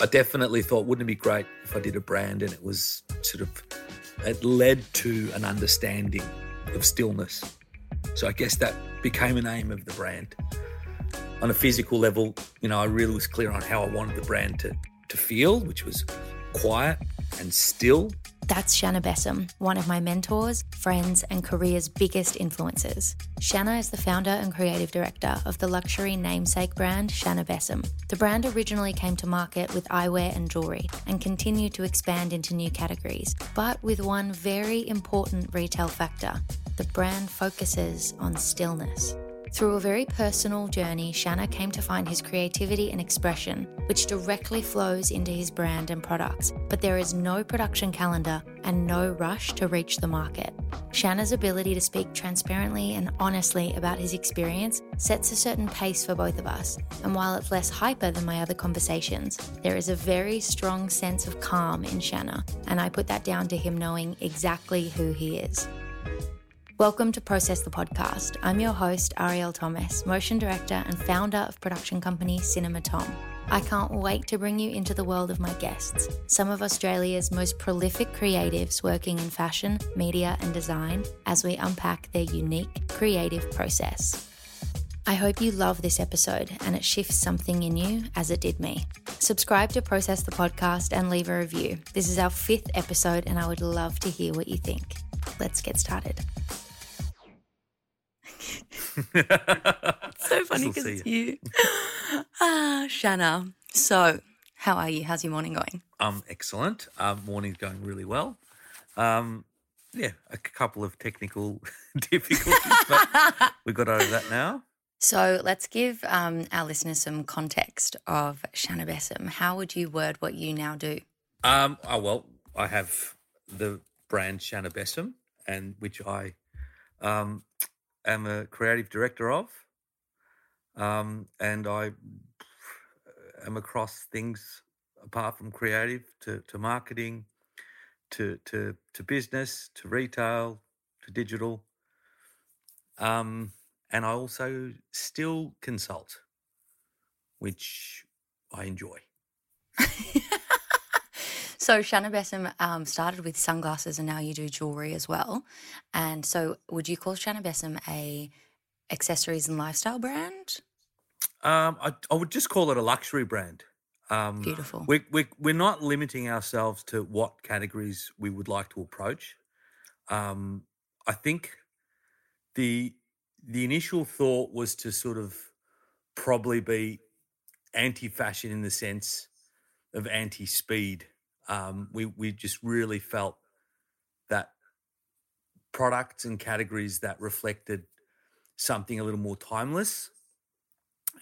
I definitely thought, wouldn't it be great if I did a brand and it was sort of, it led to an understanding of stillness. So I guess that became an aim of the brand. On a physical level, you know, I really was clear on how I wanted the brand to, to feel, which was quiet and still that's Sener Besim, one of my mentors, friends, and career's biggest influences. Sener is the founder and creative director of the luxury namesake brand Sener Besim. The brand originally came to market with eyewear and jewelry and continued to expand into new categories, but with one very important retail factor the brand focuses on stillness. Through a very personal journey, Sener came to find his creativity and expression, which directly flows into his brand and products. But there is no production calendar and no rush to reach the market. Sener's ability to speak transparently and honestly about his experience sets a certain pace for both of us. And while it's less hyper than my other conversations, there is a very strong sense of calm in Sener, and I put that down to him knowing exactly who he is. Welcome to Process the Podcast. I'm your host, Arielle Thomas, motion director and founder of production company Cinema Thom. I can't wait to bring you into the world of my guests, some of Australia's most prolific creatives working in fashion, media, and design, as we unpack their unique creative process. I hope you love this episode and it shifts something in you as it did me. Subscribe to Process the Podcast and leave a review. This is our fifth episode, and I would love to hear what you think. Let's get started. so funny because it's you. ah, Sener. So, how are you? How's your morning going? Um, excellent. Um, morning's going really well. Um, yeah, a couple of technical difficulties, but we got over that now. So let's give um, our listeners some context of Sener Besim. How would you word what you now do? Um, oh well, I have the brand Sener Besim, and which I um, am a creative director of, um, and I am across things apart from creative to, to marketing, to to to business, to retail, to digital. Um, and I also still consult, which I enjoy. So Sener Besim um, started with sunglasses, and now you do jewelry as well. And so, would you call Sener Besim a accessories and lifestyle brand? Um, I, I, would just call it a luxury brand. Um, Beautiful. We, we, we're not limiting ourselves to what categories we would like to approach. Um, I think the the initial thought was to sort of probably be anti-fashion in the sense of anti-speed um, we we just really felt that products and categories that reflected something a little more timeless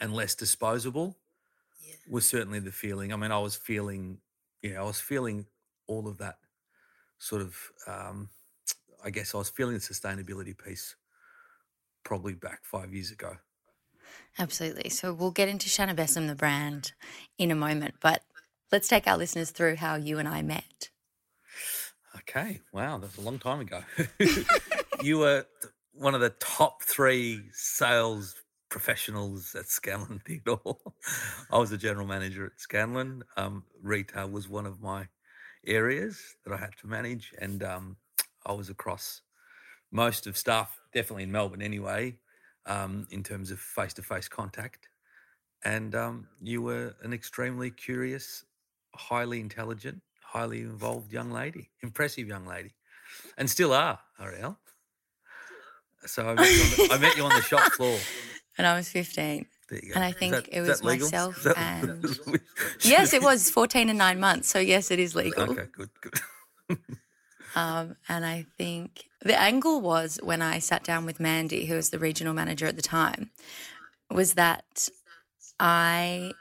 and less disposable yeah. was certainly the feeling. I mean, I was feeling, yeah, I was feeling all of that sort of. Um, I guess I was feeling the sustainability piece probably back five years ago. Absolutely. So we'll get into Sener Besim, the brand, in a moment. But Let's take our listeners through how you and I met. Okay. Wow. That's a long time ago. you were one of the top three sales professionals at Scanlan Theodore. I was a general manager at Scanlan. Um, retail was one of my areas that I had to manage, and um, I was across most of stuff, definitely in Melbourne anyway, um, in terms of face to face contact. And um, you were an extremely curious highly intelligent, highly involved young lady, impressive young lady, and still are, Arielle. So I met, the, I met you on the shop floor. And I was 15. And I think that, it was myself that, and yes, it was 14 and nine months. So yes, it is legal. Okay, good, good. um, and I think the angle was when I sat down with Mandy, who was the regional manager at the time, was that I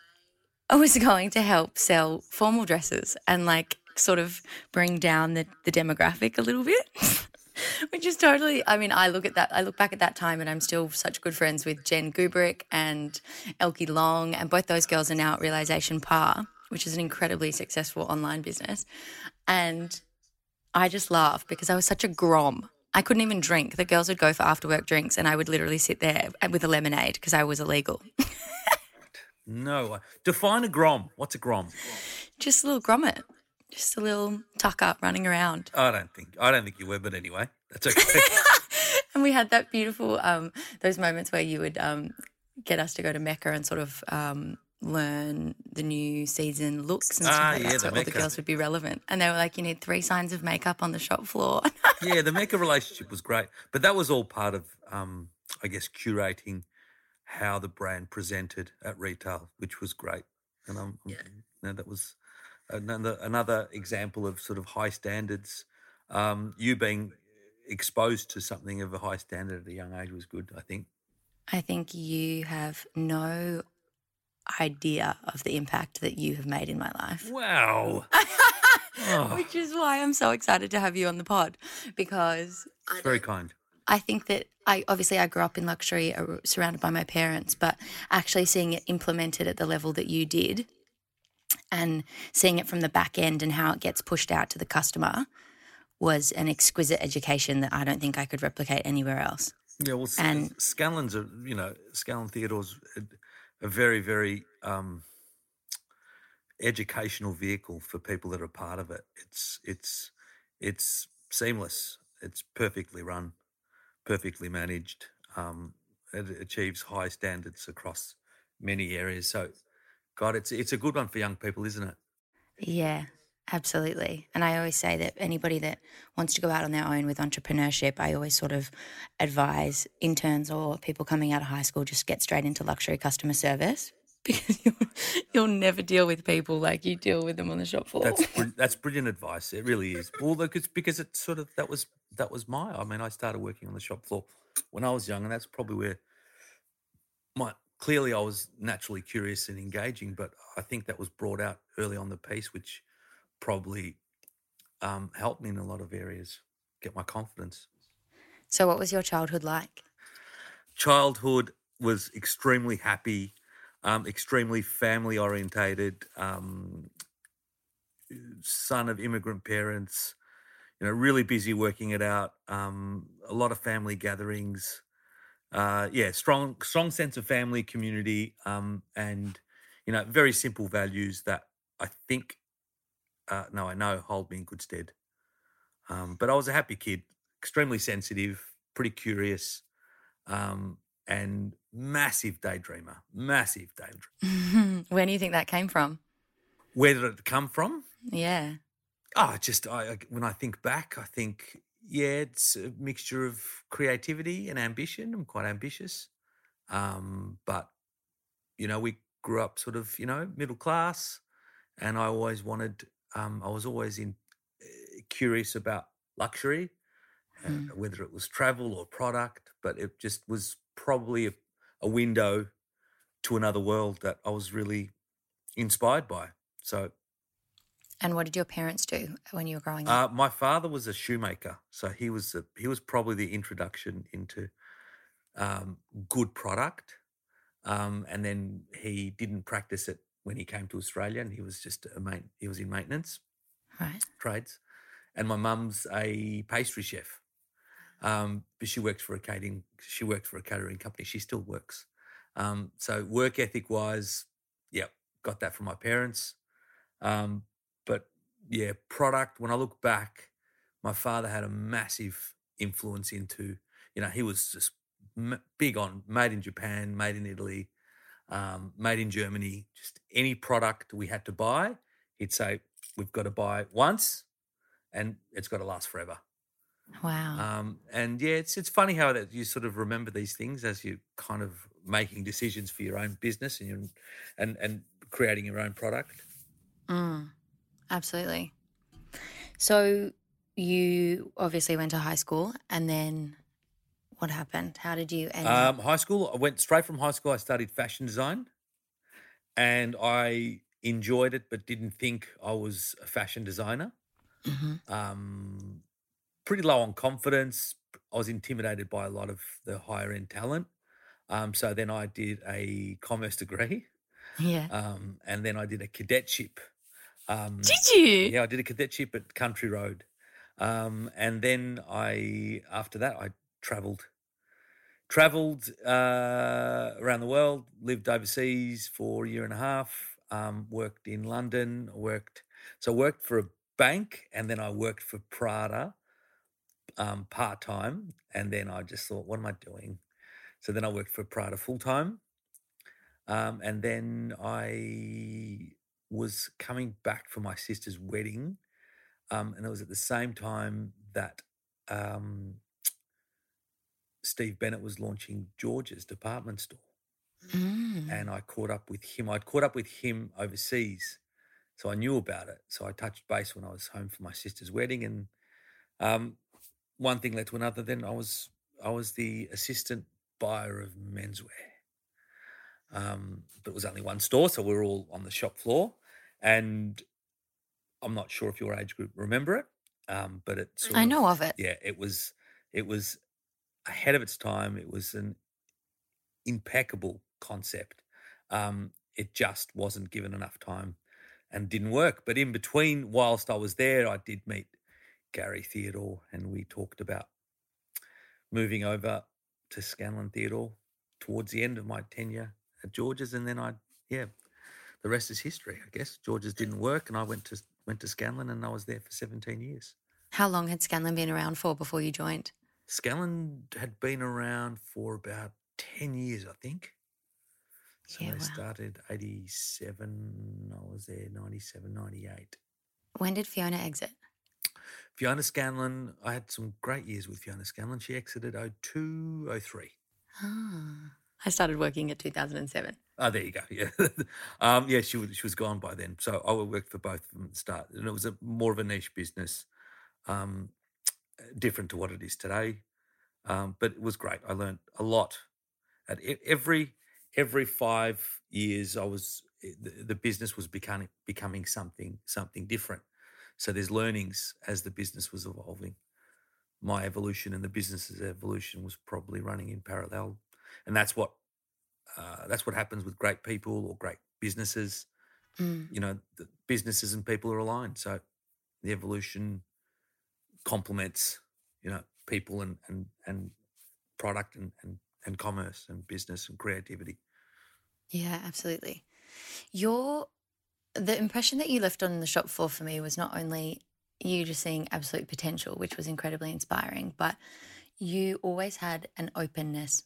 I was going to help sell formal dresses and like sort of bring down the, the demographic a little bit. Which is totally, I mean, I look at that, I look back at that time and I'm still such good friends with Jen Gubrick and Elkie Long, and both those girls are now at Realisation Par, which is an incredibly successful online business. And I just laugh because I was such a grom. I couldn't even drink. The girls would go for after work drinks and I would literally sit there with a lemonade because I was illegal. No. Define a grom. What's a grom? Just a little grommet, just a little tucker running around. I don't think. I don't think you were, but anyway, that's okay. and we had that beautiful um, those moments where you would um, get us to go to Mecca and sort of um, learn the new season looks and stuff Ah, like yeah, that, so all the girls would be relevant. And they were like, "You need three signs of makeup on the shop floor." yeah, the Mecca relationship was great, but that was all part of, um, I guess, curating how the brand presented at retail, which was great. And um, you know, that was another another example of sort of high standards. Um, you being exposed to something of a high standard at a young age was good. I think. I think you have no idea of the impact that you have made in my life. Wow. Oh, Which is why I'm so excited to have you on the pod because very kind. I think that I obviously I grew up in luxury, uh, surrounded by my parents, but actually seeing it implemented at the level that you did, and seeing it from the back end and how it gets pushed out to the customer, was an exquisite education that I don't think I could replicate anywhere else. Yeah, well, And- Scanlan's a you know Scanlan Theodore's a, a very very um, educational vehicle for people that are part of it. It's it's it's seamless. It's perfectly run, perfectly managed. Um, it achieves high standards across many areas. So, God, it's it's a good one for young people, isn't it? Yeah, absolutely. And I always say that anybody that wants to go out on their own with entrepreneurship, I always sort of advise interns or people coming out of high school just get straight into luxury customer service because you'll, you'll never deal with people like you deal with them on the shop floor. That's br- that's brilliant advice. It really is. Look, it's because it's sort of that was that was my. I mean, I started working on the shop floor when I was young, and that's probably where my clearly I was naturally curious and engaging. But I think that was brought out early on the piece, which probably um, helped me in a lot of areas get my confidence. so, what was your childhood like? childhood was extremely happy, um, extremely family orientated, um, son of immigrant parents, you know, really busy working it out, um, a lot of family gatherings. Uh, yeah, strong, strong sense of family, community, um, and you know, very simple values that I think, uh, no, I know hold me in good stead. Um, but I was a happy kid, extremely sensitive, pretty curious, um, and massive daydreamer, massive daydreamer. Where do you think that came from? Where did it come from? Yeah. Oh, just I, I- when I think back, I think yeah, it's a mixture of creativity and ambition. I'm quite ambitious, um, but you know, we grew up sort of you know middle class, and I always wanted. Um, I was always in uh, curious about luxury, uh, Hmm. whether it was travel or product, but it just was probably a, a window to another world that I was really inspired by. So And what did your parents do when you were growing up? uh, my father was a shoemaker, so he was a, he was probably the introduction into um, good product, um, and then he didn't practice it when he came to Australia, and he was just a main, he was in maintenance right. trades, and my mum's a pastry chef, um, but she works for a catering she worked for a catering company. She still works, um, so work ethic wise, yeah, got that from my parents. Um, but yeah, product. When I look back, my father had a massive influence into. You know, he was just m- big on made in Japan, made in Italy, um, made in Germany. Just any product we had to buy, he'd say, "We've got to buy once, and it's got to last forever." Wow. Um, and yeah, it's it's funny how that you sort of remember these things as you kind of making decisions for your own business and your, and and creating your own product. Mm, absolutely. So you obviously went to high school, and then what happened? How did you end? Um, high school, I went straight from high school. I studied fashion design, and I enjoyed it, but didn't think I was a fashion designer. Mhm. Um, pretty low on confidence. I was intimidated by a lot of the higher end talent. Um, so then I did a commerce degree, Yeah. um, and then I did a cadetship. Um, did you? yeah, I did a cadetship at Country Road, um, and then I after that I travelled, traveled uh, around the world, lived overseas for a year and a half, um, worked in London, worked so worked for a bank and then I worked for Prada um, part time, and then I just thought, what am I doing? So then I worked for Prada full time, um, and then I was coming back from my sister's wedding, um, and it was at the same time that um, Steve Bennett was launching George's department store. Mm. And I caught up with him. I'd caught up with him overseas. So I knew about it. So I touched base when I was home for my sister's wedding. And um, one thing led to another. Then I was I was the assistant buyer of menswear. Um, but it was only one store, so we were all on the shop floor. And I'm not sure if your age group remember it, um, but it sort I of- know of it. yeah, it was it was ahead of its time. It was an impeccable concept. Um, it just wasn't given enough time and didn't work. But in between, whilst I was there, I did meet Gary Theodore, and we talked about moving over to Scanlan Theodore towards the end of my tenure at George's, and then I, yeah, the rest is history, I guess. George's didn't work, and I went to went to Scanlan, and I was there for 17 years. How long had Scanlan been around for before you joined? Scanlan had been around for about 10 years, I think. So Yeah, they wow. started 87, I was there 97, 98. When did Fiona exit? Fiona Scanlan, I had some great years with Fiona Scanlan. She exited 02, 03. Ah. I started working at 2007. Oh, there you go. Yeah, um, yeah. She was she was gone by then. So I worked for both of them at the start, and it was a more of a niche business, um, different to what it is today. Um, but it was great. I learned a lot. At every every five years, I was eh, the, the business was becoming becoming something something different. So there's learnings as the business was evolving. My evolution and the business's evolution was probably running in parallel, and that's what uh, that's what happens with great people or great businesses. Mm. You know, the businesses and people are aligned. So the evolution complements, you know, people and and and product and and, and commerce and business and creativity. Yeah, absolutely. Your the impression that you left on the shop floor for me was not only you just seeing absolute potential, which was incredibly inspiring, but you always had an openness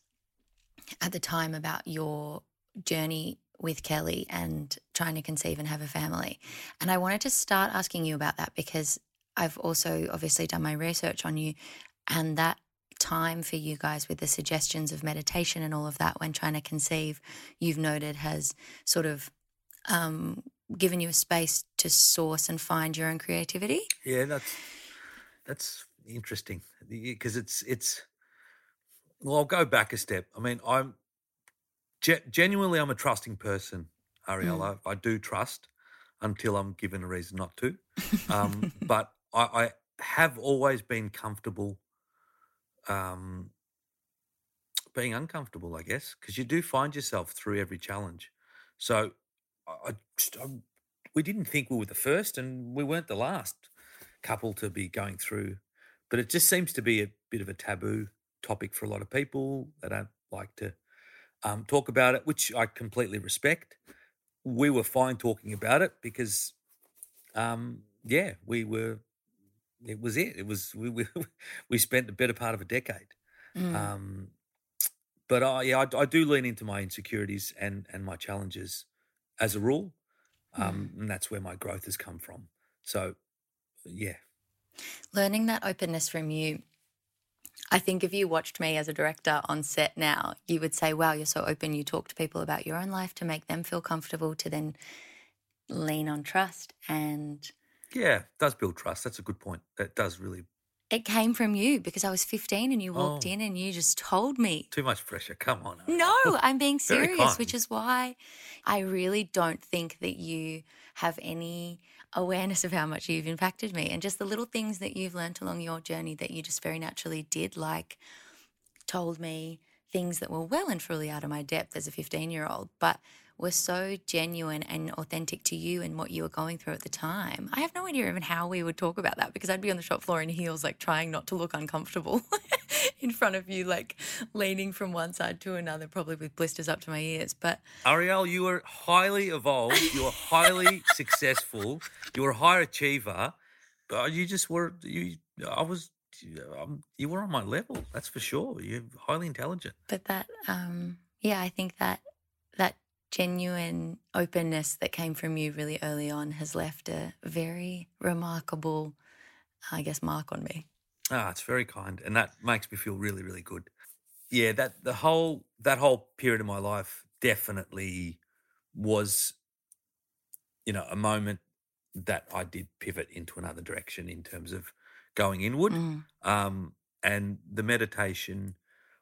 at the time about your journey with Kelly and trying to conceive and have a family. And I wanted to start asking you about that because I've also obviously done my research on you and that time for you guys with the suggestions of meditation and all of that when trying to conceive, you've noted has sort of um, given you a space to source and find your own creativity. Yeah, that's that's interesting because it's it's. Well, I'll go back a step. I mean, I'm ge- genuinely I'm a trusting person, Ariella. I do trust until I'm given a reason not to. Um, but I, I have always been comfortable um, being uncomfortable, I guess, because you do find yourself through every challenge. So I, I just, I, we didn't think we were the first, and we weren't the last couple to be going through. But it just seems to be a bit of a taboo topic for a lot of people. They don't like to um, talk about it, which I completely respect. We were fine talking about it because, um, yeah, we were. It was it. It was we we, we spent the better part of a decade. Mm. Um, but I, yeah, I, I do lean into my insecurities and and my challenges as a rule, um, and that's where my growth has come from. So, yeah, Learning that openness from you. I think if you watched me as a director on set now, you would say, wow, you're so open. You talk to people about your own life to make them feel comfortable, to then lean on trust. And yeah, it does build trust. That's a good point. That does really it came from you because I was 15 and you walked Oh. in and you just told me. too much pressure. Come on. No, I'm being serious, which is why I really don't think that you have any awareness of how much you've impacted me and just the little things that you've learnt along your journey that you just very naturally did, like told me things that were well and truly out of my depth as a 15 year old, but were so genuine and authentic to you and what you were going through at the time. I have no idea even how we would talk about that because I'd be on the shop floor in heels, like trying not to look uncomfortable in front of you, like leaning from one side to another, probably with blisters up to my ears. But Arielle, you are highly evolved. You are highly successful. You were a high achiever. But you just were. You, I was. Um, you were on my level. That's for sure. You're highly intelligent. but that, um, yeah, I think that that genuine openness that came from you really early on has left a very remarkable, I guess, mark on me. Ah, it's very kind, and that makes me feel really, really good. Yeah, that the whole that whole period of my life definitely was, you know, a moment that I did pivot into another direction in terms of going inward. Mm. Um, and the meditation,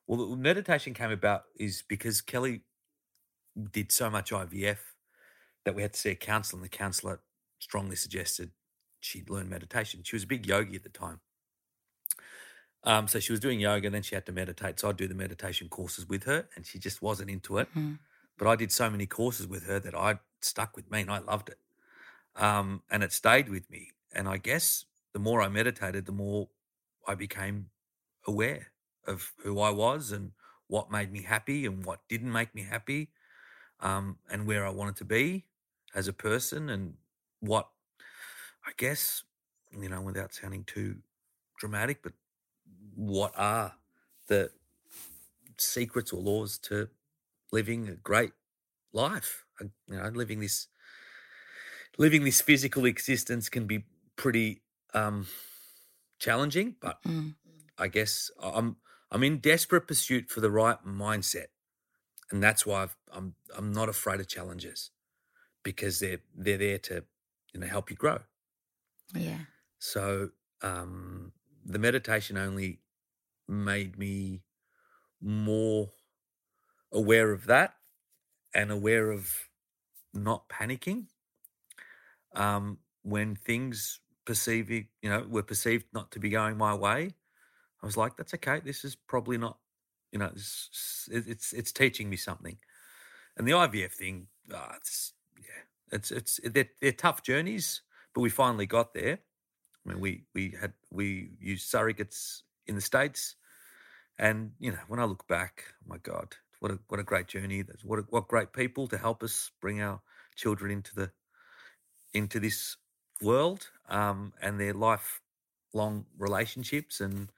well, the meditation came about is because Kelly did so much IVF that we had to see a counselor, and the counsellor strongly suggested she'd learn meditation. She was a big yogi at the time. Um, so she was doing yoga and then she had to meditate. So I'd do the meditation courses with her and she just wasn't into it. Mhm. But I did so many courses with her that I stuck with me and I loved it. Um, and it stayed with me. And I guess the more I meditated, the more I became aware of who I was and what made me happy and what didn't make me happy, um, and where I wanted to be as a person, and what I guess, you know, without sounding too dramatic, but what are the secrets or laws to living a great life? You know, living this living this physical existence can be pretty um, challenging, but Mm. I guess I'm I'm in desperate pursuit for the right mindset, and that's why I've, I'm I'm not afraid of challenges because they're they're there to you know help you grow. Yeah. So um, the meditation only made me more aware of that and aware of not panicking um, when things perceive you know were perceived not to be going my way. I was like, that's okay. This is probably not you know it's it's it's, teaching me something. And the IVF thing, ah, it's yeah, it's it's they're, they're tough journeys, but we finally got there. I mean, we we had we used surrogates in the states, and you know, when I look back, oh my God, what a what a great journey! What a, what great people to help us bring our children into the into this world, um, and their lifelong relationships. And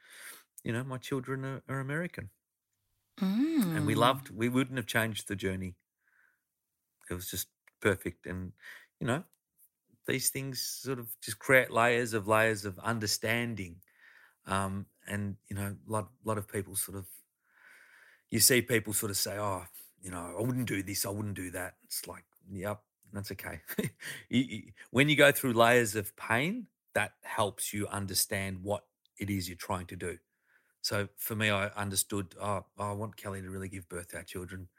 you know, my children are, are American, and we Mm. loved. We wouldn't have changed the journey. It was just perfect, and you know, these things sort of just create layers of layers of understanding. Um, and you know, a lot, lot of people sort of, you see people sort of say, "Oh, you know, I wouldn't do this, I wouldn't do that." It's like, yep, that's okay. When you go through layers of pain, that helps you understand what it is you're trying to do. So for me, I understood. Oh, oh I want Kelly to really give birth to our children.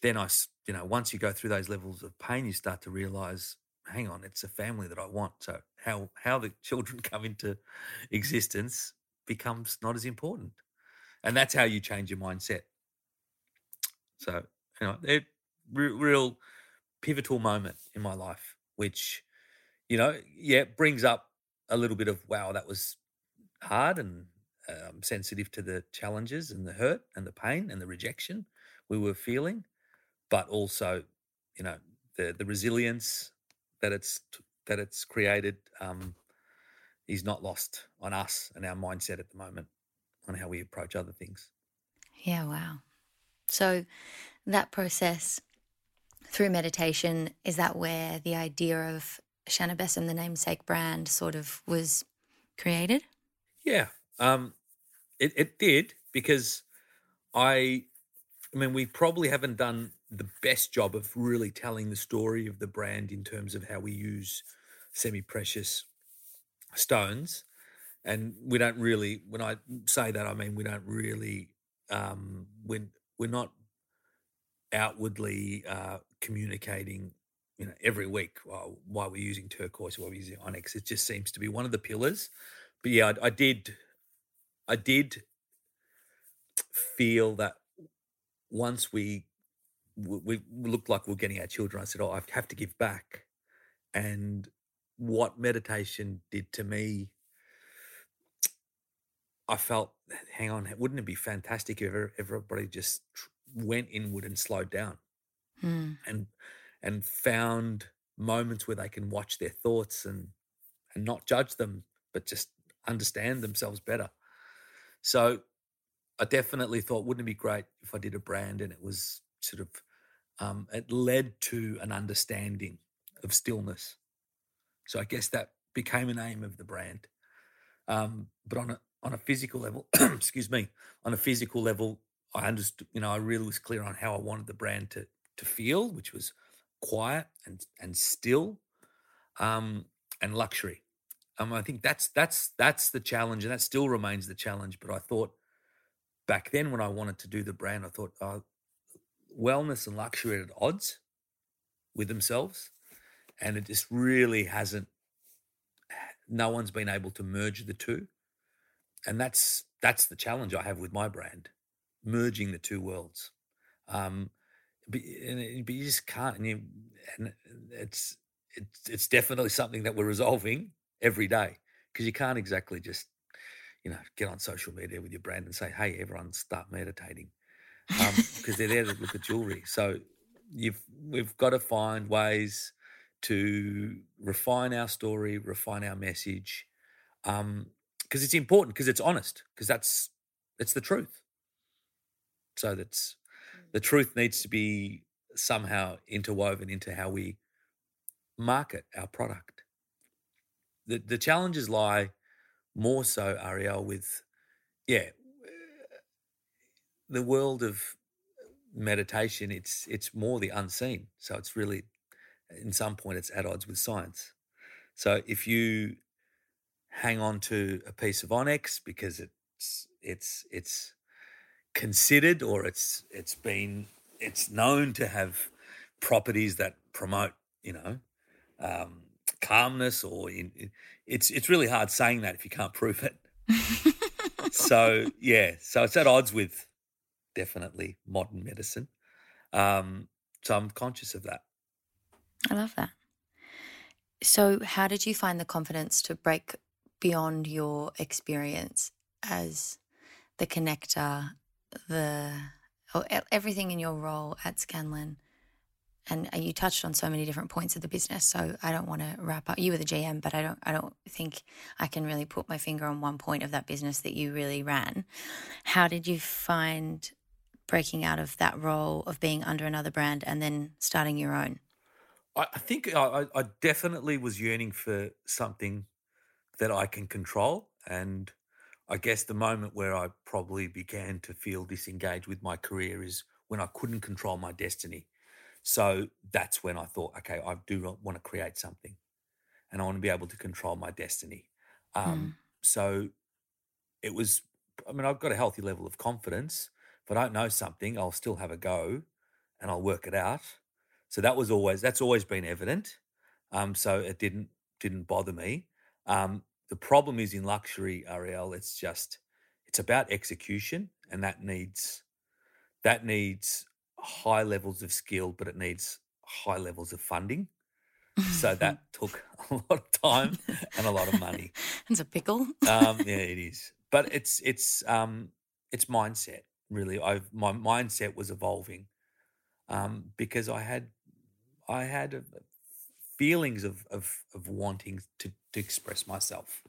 Then I, you know, once you go through those levels of pain, you start to realize, hang on, it's a family that I want. So how how the children come into existence becomes not as important, and that's how you change your mindset. So you know, it real pivotal moment in my life, which you know, yeah, brings up a little bit of wow, that was hard and um, sensitive to the challenges and the hurt and the pain and the rejection we were feeling, but also, you know, the the resilience that it's that it's created um, is not lost on us and our mindset at the moment on how we approach other things. Yeah, wow. So that process through meditation, is that where the idea of Sener Besim, the namesake brand, sort of was created? Yeah, um, it it did because I, I mean, we probably haven't done the best job of really telling the story of the brand in terms of how we use semi-precious stones, and we don't really. When I say that, I mean we don't really. Um, when we're not outwardly uh, communicating you know every week while, why we're using turquoise why we're using onyx it just seems to be one of the pillars but yeah I, I did i did feel that once we we looked like we are getting our children i said oh i have to give back and what meditation did to me I felt, hang on, wouldn't it be fantastic if everybody just went inward and slowed down Hmm. and and found moments where they can watch their thoughts and and not judge them, but just understand themselves better. So I definitely thought, wouldn't it be great if I did a brand and it was sort of um, it led to an understanding of stillness. So I guess that became an aim of the brand. Um, but on a on a physical level, excuse me, on a physical level, I understood, you know, I really was clear on how I wanted the brand to to feel, which was quiet and and still, um, and luxury. Um, I think that's that's that's the challenge, and that still remains the challenge. But I thought back then when I wanted to do the brand, I thought uh, wellness and luxury at odds with themselves, and it just really hasn't. No one's been able to merge the two, and that's that's the challenge I have with my brand, merging the two worlds. Um, but, and, but you just can't, and, you, and it's it's it's definitely something that we're resolving every day because you can't exactly just you know get on social media with your brand and say hey everyone start meditating because um, they're there to look at jewelry so you've we've got to find ways to refine our story refine our message um because it's important because it's honest because that's it's the truth. So that's the truth needs to be somehow interwoven into how we market our product. The the challenges lie more so Arielle with yeah the world of meditation it's it's more the unseen so it's really in some point it's at odds with science so if you hang on to a piece of onyx because it's it's it's considered or it's it's been it's known to have properties that promote you know um, calmness or in, it's it's really hard saying that if you can't prove it. so yeah, so it's at odds with definitely modern medicine. Um, so I'm conscious of that. I love that. So, how did you find the confidence to break beyond your experience as the connector, the or everything in your role at Scanlan? And uh, you touched on so many different points of the business so i don't want to wrap up you were the gm but i don't i don't think i can really put my finger on one point of that business that you really ran. How did you find breaking out of that role of being under another brand and then starting your own i, I think I, I definitely was yearning for something that i can control and i guess the moment where i probably began to feel disengaged with my career is when i couldn't control my destiny so that's when I thought, okay, I do want to create something and I want to be able to control my destiny. Um, mm. So it was, I mean, I've got a healthy level of confidence. If I don't know something, I'll still have a go and I'll work it out. So that was always, that's always been evident. Um, so it didn't, didn't bother me. Um, the problem is in luxury, Arielle, it's just, it's about execution and that needs, that needs high levels of skill, but it needs high levels of funding. So that took a lot of time and a lot of money. It's a pickle. um, yeah, it is. But it's it's um, it's mindset really. I my mindset was evolving um, because I had I had feelings of, of of wanting to to express myself.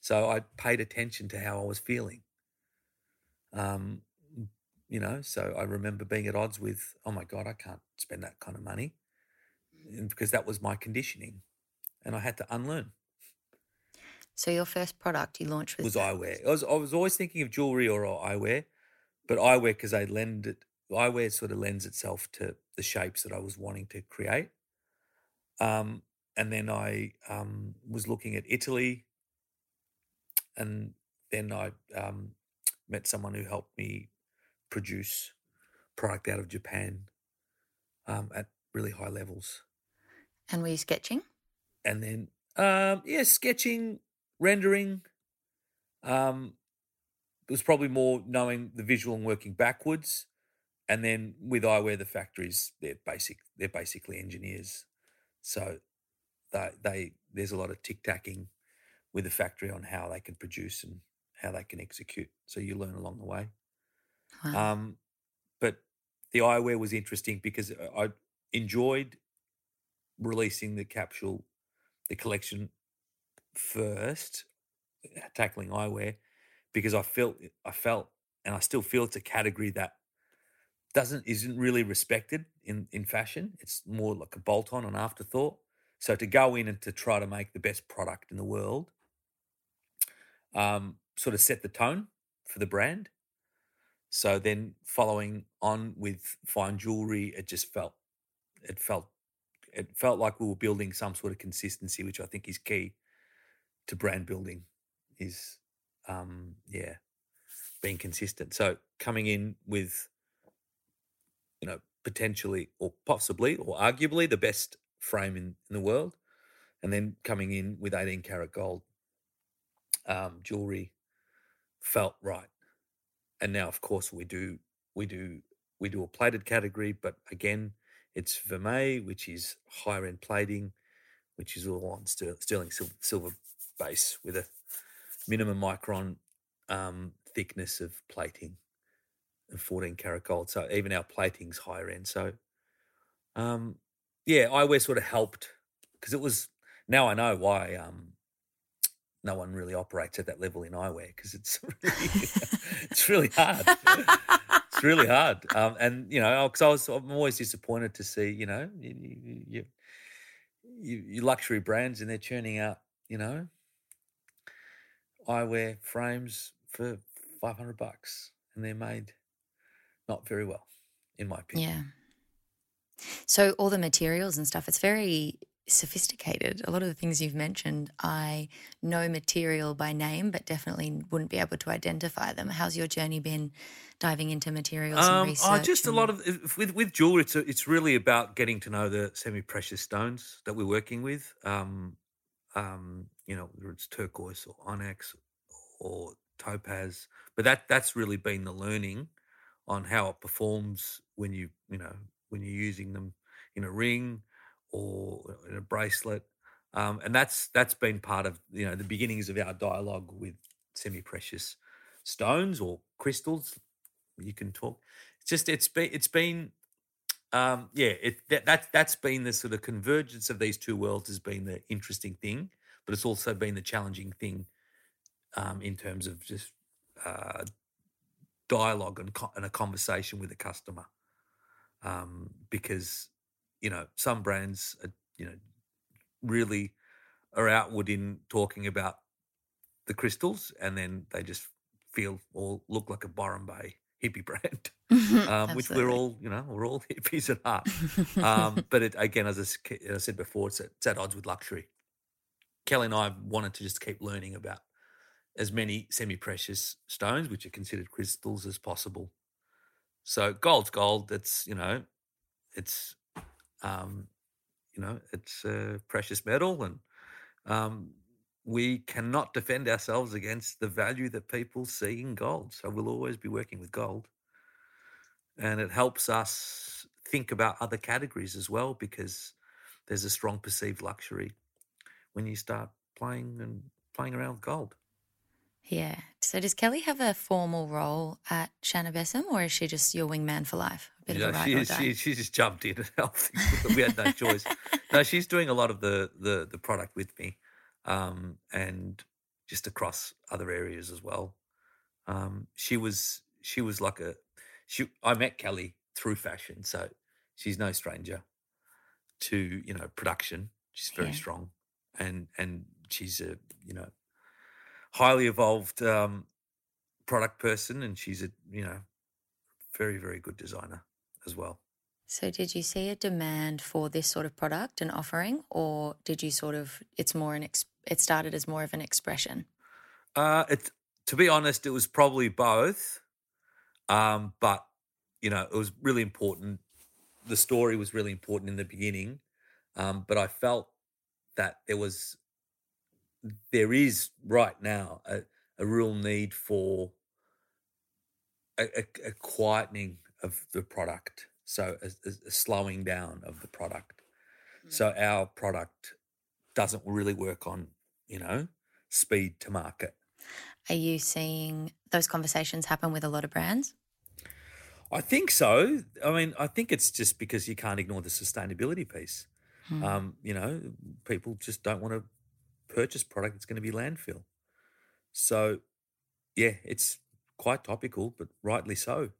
So I paid attention to how I was feeling. Um, you know so i remember being at odds with oh my god i can't spend that kind of money because that was my conditioning and i had to unlearn so your first product you launched was eyewear I was, I was always thinking of jewelry or eyewear but eyewear because they lend it eyewear sort of lends itself to the shapes that i was wanting to create um, and then i um, was looking at italy and then i um, met someone who helped me produce product out of Japan um, at really high levels. And were you sketching? And then, um, yeah, sketching, rendering. Um, it was probably more knowing the visual and working backwards. And then with eyewear, the factories they're basic. They're basically engineers, so they they there's a lot of tic tacking with the factory on how they can produce and how they can execute. So you learn along the way. Wow. Um, but the eyewear was interesting because I enjoyed releasing the capsule, the collection first, uh, tackling eyewear, because I felt I felt and I still feel it's a category that doesn't isn't really respected in in fashion. It's more like a bolt on, an afterthought. So to go in and to try to make the best product in the world, um, sort of set the tone for the brand. So then following on with fine jewelry, it just felt it felt it felt like we were building some sort of consistency, which I think is key to brand building. Is um, yeah, being consistent. So coming in with you know potentially or possibly or arguably the best frame in, in the world, and then coming in with 18 karat gold um, jewelry felt right. And now, of course, we do we do we do a plated category, but again, it's vermeil, which is higher end plating, which is all on sterling silver, silver base with a minimum micron um, thickness of plating and 14 karat gold. So even our plating's higher end. So um, yeah, eyewear sort of helped because it was now I know why um, no one really operates at that level in eyewear because it's really, it's really hard. it's really hard. Um, and you know, because I was I'm always disappointed to see you know you, you, you, you luxury brands and they're churning out you know eyewear frames for 500 bucks and they're made not very well in my opinion. Yeah. So all the materials and stuff, it's very sophisticated. A lot of the things you've mentioned, I know material by name, but definitely wouldn't be able to identify them. How's your journey been diving into materials and Um, research? oh, just a lot of with with jewelry. It's a, it's really about getting to know the semi precious stones that we're working with. Um, um, you know, whether it's turquoise or onyx or topaz, but that that's really been the learning on how it performs when you you know when you're using them in a ring or in a bracelet. Um, and that's that's been part of you know the beginnings of our dialogue with semi precious stones or crystals you can talk. It's just it's been it's been um yeah it that, that that's been the sort of convergence of these two worlds has been the interesting thing, but it's also been the challenging thing um in terms of just uh dialogue and, co- and a conversation with a customer um because you know some brands are, you know really are outward in talking about the crystals and then they just feel or look like a Byron Bay hippie brand, um, which we're all, you know, we're all hippies at heart. Um, but it, again, as I as I said before, it's at, it's at odds with luxury. Kelly and I wanted to just keep learning about as many semi-precious stones, which are considered crystals, as possible. So gold's gold. That's you know, it's um, you know, it's a precious metal, and um, we cannot defend ourselves against the value that people see in gold. So we'll always be working with gold. And it helps us think about other categories as well because there's a strong perceived luxury when you start playing and playing around with gold. Yeah. So does Kelly have a formal role at Sener Besim or is she just your wingman for life? A bit You of a know, she, or is- die? she, she just jumped in and helped. we had no choice. No, she's doing a lot of the the, the product with me, um, and just across other areas as well. Um, she was she was like a she. I met Kelly through fashion, so she's no stranger to you know production. She's very Yeah. strong, and and she's a you know highly evolved um, product person, and she's a you know very very good designer as well. So did you see a demand for this sort of product and offering or did you sort of it's more an ex- it started as more of an expression? Uh, it's to be honest, it was probably both. Um, but you know, it was really important. The story was really important in the beginning, um, but I felt that there was, there is right now a, a real need for a, a, a quietening of the product, so a, a- a slowing down of the product. So our product doesn't really work on, you know, speed to market. Are you seeing those conversations happen with a lot of brands? I think so. I mean, I think it's just because you can't ignore the sustainability piece. Hmm. Um, you know, people just don't want to purchase product that's going to be landfill. So, yeah, it's quite topical, but rightly so,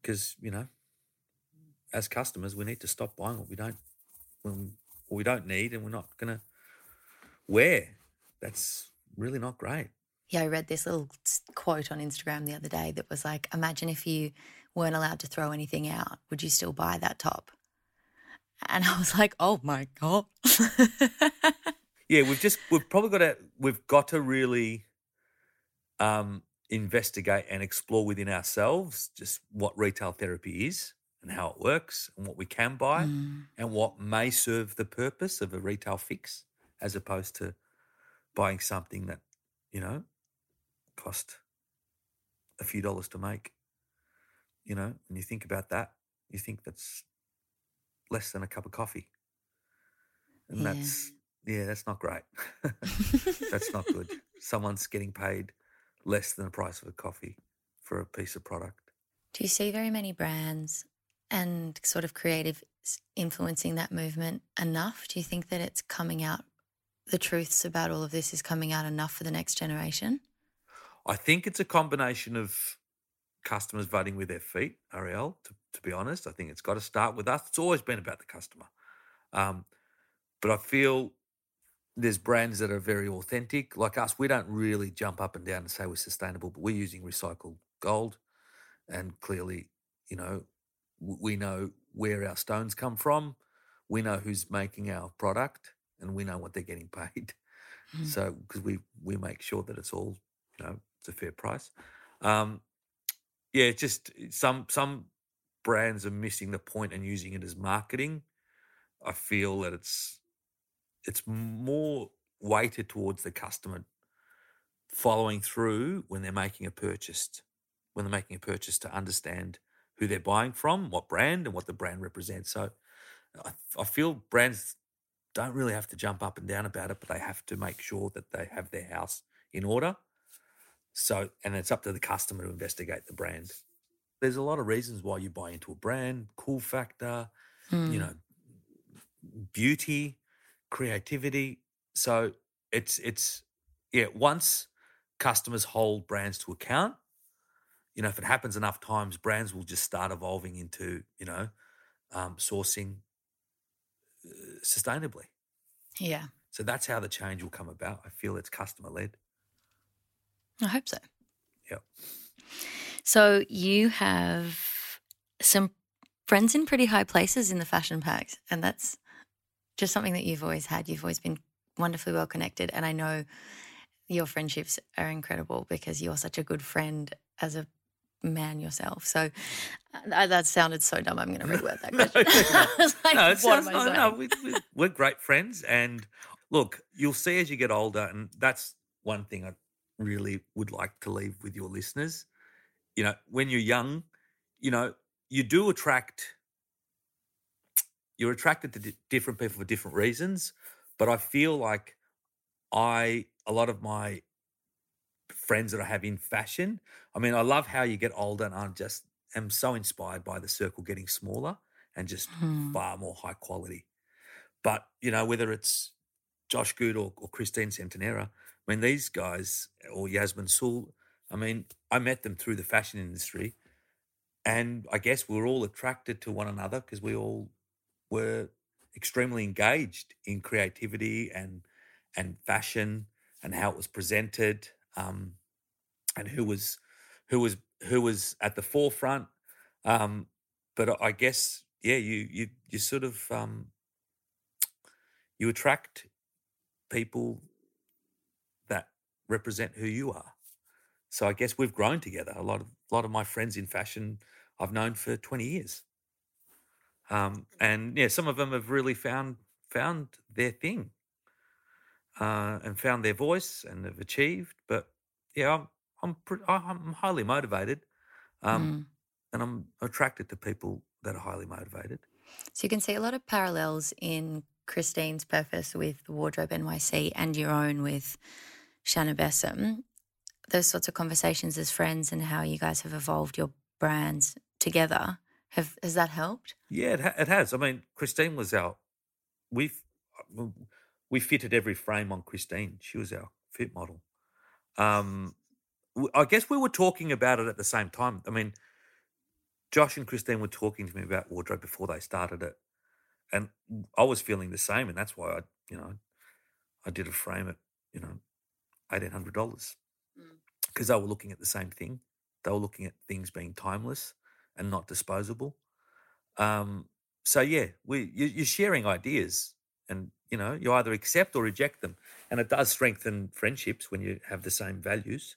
because you know, as customers, we need to stop buying what we don't, when we don't need, and we're not going to wear. That's really not great. Yeah, I read this little quote on Instagram the other day that was like, imagine if you weren't allowed to throw anything out, would you still buy that top? And I was like, oh my God. Yeah, we've just we've probably got to we've got to really um, investigate and explore within ourselves just what retail therapy is and how it works and what we can buy Mm. and what may serve the purpose of a retail fix as opposed to buying something that you know cost a few dollars to make. You know, when you think about that, you think that's less than a cup of coffee, and Yeah. that's yeah, that's not great. that's not good. Someone's getting paid less than the price of a coffee for a piece of product. Do you see very many brands and sort of creative influencing that movement enough? Do you think that it's coming out, the truths about all of this is coming out enough for the next generation? I think it's a combination of customers voting with their feet, Arielle, to, to be honest. I think it's got to start with us. It's always been about the customer. Um, but I feel there's brands that are very authentic. Like us, we don't really jump up and down and say we're sustainable, but we're using recycled gold. And clearly, you know, we know where our stones come from. We know who's making our product and we know what they're getting paid. Mm. So, because we, we make sure that it's all, you know, it's a fair price. Um, yeah, it's just some some brands are missing the point and using it as marketing. I feel that it's it's more weighted towards the customer following through when they're making a purchase, when they're making a purchase to understand who they're buying from, what brand, and what the brand represents. So I, I feel brands don't really have to jump up and down about it, but they have to make sure that they have their house in order. So, and it's up to the customer to investigate the brand. There's a lot of reasons why you buy into a brand, cool factor, you Mm. know, beauty, creativity. So it's it's yeah, once customers hold brands to account, you know, if it happens enough times, brands will just start evolving into, you know, um, sourcing uh, sustainably. Yeah, So that's how the change will come about. I feel it's customer led. I hope so. Yep. So you have some friends in pretty high places in the fashion packs, and that's just something that you've always had. You've always been wonderfully well connected, and I know your friendships are incredible because you're such a good friend as a man yourself. So uh, that sounded so dumb. I'm going to reword that question. no, like, no, sounds no, no, we, we, we're great friends, and look, you'll see as you get older, and that's one thing I really would like to leave with your listeners. You know, when you're young, you know, you do attract. You're attracted to di- different people for different reasons, but I feel like I a lot of my friends that I have in fashion. I mean, I love how you get older, and I'm just am so inspired by the circle getting smaller and just Hmm. far more high quality. But you know, whether it's Josh Goot or, or Christine Centenera, I mean, these guys or Yasmin Sewell, I mean, I met them through the fashion industry, and I guess we're all attracted to one another because we all were extremely engaged in creativity and and fashion and how it was presented, um, and who was who was who was at the forefront. Um, but I guess yeah, you you you sort of um, you attract people that represent who you are. So I guess we've grown together. A lot of a lot of my friends in fashion I've known for twenty years, um, and yeah, some of them have really found found their thing uh, and found their voice and have achieved. But yeah, I'm I'm pre- I'm highly motivated, um, Mm. and I'm attracted to people that are highly motivated. So you can see a lot of parallels in Christine's purpose with Wardrobe NYC and your own with Sener Besim. those sorts of conversations as friends and how you guys have evolved your brands together. Have has that helped? Yeah, it, ha- it has. I mean, Christine was our we've we fitted every frame on Christine. She was our fit model. Um, I guess we were talking about it at the same time. I mean, Josh and Christine were talking to me about wardrobe before they started it, and I was feeling the same, and that's why I, you know, I did a frame at you know eighteen hundred dollars because they were looking at the same thing. They were looking at things being timeless and not disposable. Um, so yeah, we you, you're sharing ideas, and you know you either accept or reject them, and it does strengthen friendships when you have the same values.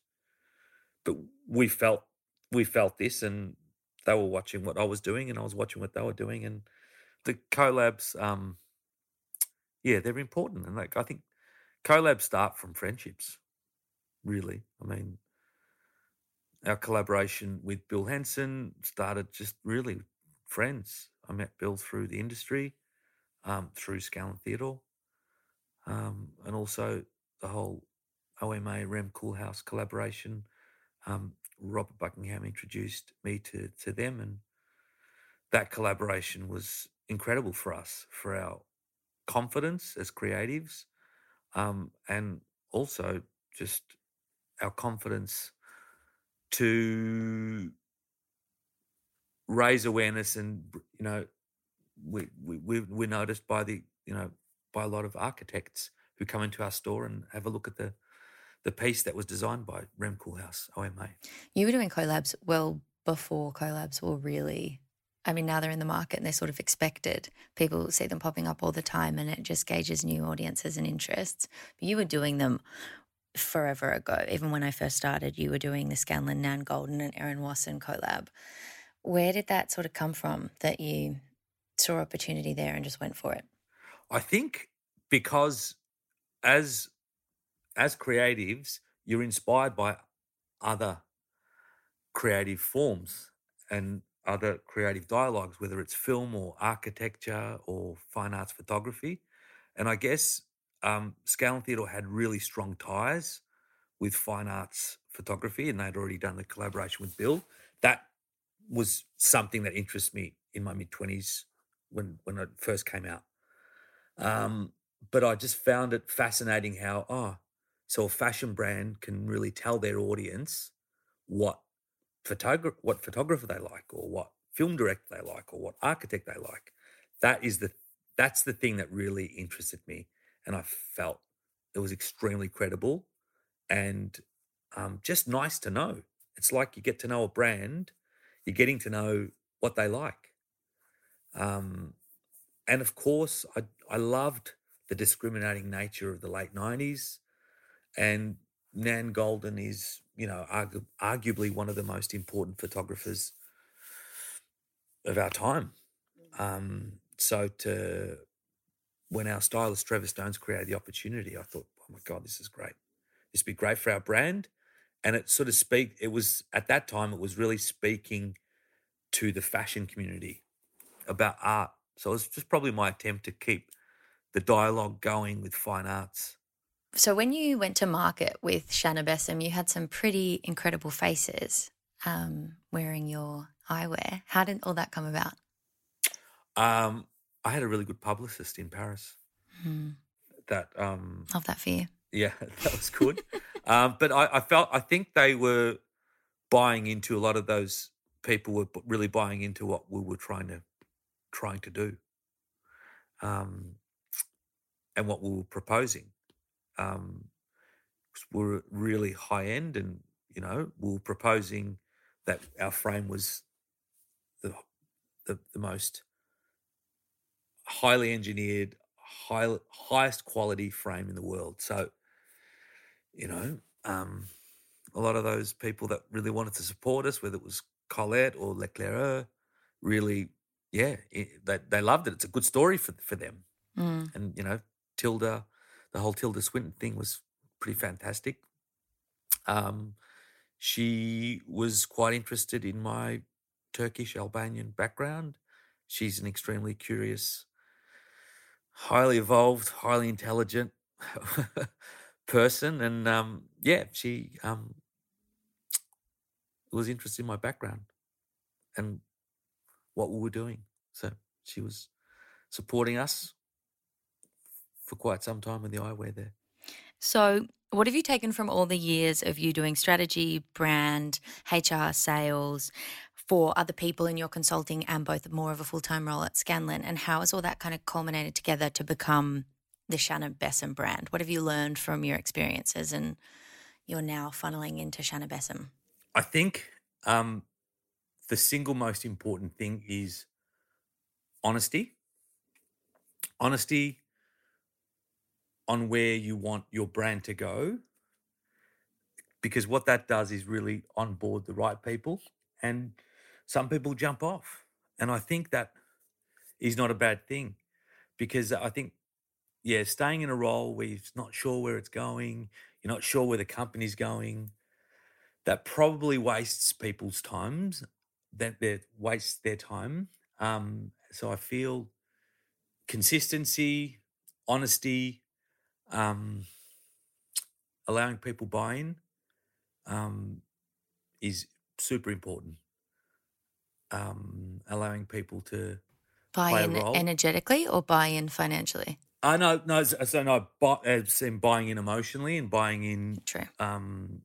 But we felt we felt this, and they were watching what I was doing, and I was watching what they were doing, and the collabs, um, yeah, they're important, and like I think collabs start from friendships. Really, I mean, our collaboration with Bill Henson started just really friends. I met Bill through the industry, um, through Scanlan Theodore, um, and also the whole OMA Rem Koolhaas collaboration. Um, Robert Buckingham introduced me to to them, and that collaboration was incredible for us for our confidence as creatives, um, and also just our confidence to raise awareness and you know we, we we- we're noticed by the you know by a lot of architects who come into our store and have a look at the the piece that was designed by Rem Koolhaas OMA. You were doing collabs well before collabs were really. I mean, now they're in the market and they're sort of expected. People see them popping up all the time, and it just gauges new audiences and interests. But you were doing them forever ago. Even when I first started, you were doing the Scanlan, Nan Goldin, and Erin Wasson collab. Where did that sort of come from that you saw opportunity there and just went for it? I think because as as creatives, you're inspired by other creative forms and other creative dialogues, whether it's film or architecture or fine arts photography. And I guess um, Scanlan Theodore had really strong ties with fine arts photography, and they'd already done the collaboration with Bill. That was something that interests me in my mid twenties when when it first came out. Um, but I just found it fascinating how oh, so a fashion brand can really tell their audience what photographer what photographer they like, or what film director they like, or what architect they like. That is the that's the thing that really interested me, and I felt it was extremely credible and um, just nice to know. It's like you get to know a brand, you're getting to know what they like. Um, and of course, I, I loved the discriminating nature of the late 90s. And Nan Goldin is, you know, argu- arguably one of the most important photographers of our time. Um, so to when our stylist Trevor Stones created the opportunity, I thought, oh my God, this is great. This would be great for our brand. And it sort of speak, it was at that time, it was really speaking to the fashion community about art. So it was just probably my attempt to keep the dialogue going with fine arts. So when you went to market with Sener Besim, you had some pretty incredible faces um, wearing your eyewear. How did all that come about? Um, I had a really good publicist in Paris Hmm. that um, Love that for you. Yeah, that was good. um, but I, I felt I think they were buying into a lot of those people were really buying into what we were trying to trying to do, um, and what we were proposing. Um, we were really high end, and you know we were proposing that our frame was the the, the most highly engineered, high, highest quality frame in the world. So, you know, um, a lot of those people that really wanted to support us, whether it was Colette or L'Eclaireur, really, yeah, i they, they loved it. It's a good story for, for them. Mm. And, you know, Tilda, the whole Tilda Swinton thing was pretty fantastic. Um, she was quite interested in my Turkish Albanian background. She's an extremely curious, highly evolved, highly intelligent person, and um, yeah, she um, was interested in my background and what we were doing. So she was supporting us for quite some time in the eyewear there. So, what have you taken from all the years of you doing strategy, brand, HR, sales for other people in your consulting and both more of a full time role at Scanlan? And how has all that kind of culminated together to become the Sener Besim brand? What have you learned from your experiences and you're now funneling into Sener Besim? I think um, the single most important thing is honesty. Honesty on where you want your brand to go. Because what that does is really onboard the right people. And some people jump off. And I think that is not a bad thing because I think, yeah, staying in a role where you're not sure where it's going, you're not sure where the company's going, that probably wastes people's times, that they waste their time. Um, so I feel consistency, honesty, um, allowing people buy in um, is super important. Um, allowing people to Buy in energetically or buy in financially? I know, no, so no, bu- as in buying in emotionally and buying in True. um,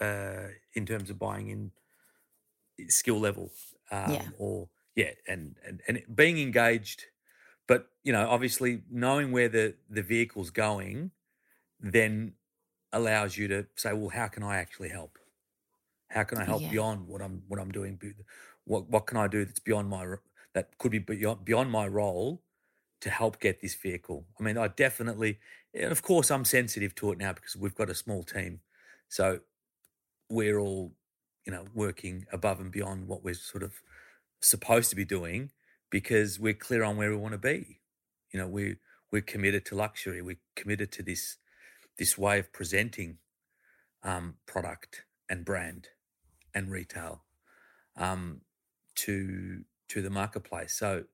uh, in terms of buying in skill level, um, Yeah. or yeah, and, and and being engaged, but you know, obviously knowing where the the vehicle's going, then allows you to say, well, how can I actually help? How can I help Yeah. beyond what I'm what I'm doing? What what can I do that's beyond my that could be beyond beyond my role to help get this vehicle? I mean, I definitely, and of course, I'm sensitive to it now because we've got a small team, so we're all, you know, working above and beyond what we're sort of supposed to be doing because we're clear on where we want to be. You know, we we're committed to luxury. We're committed to this this way of presenting um, product and brand and retail um, to to the marketplace. So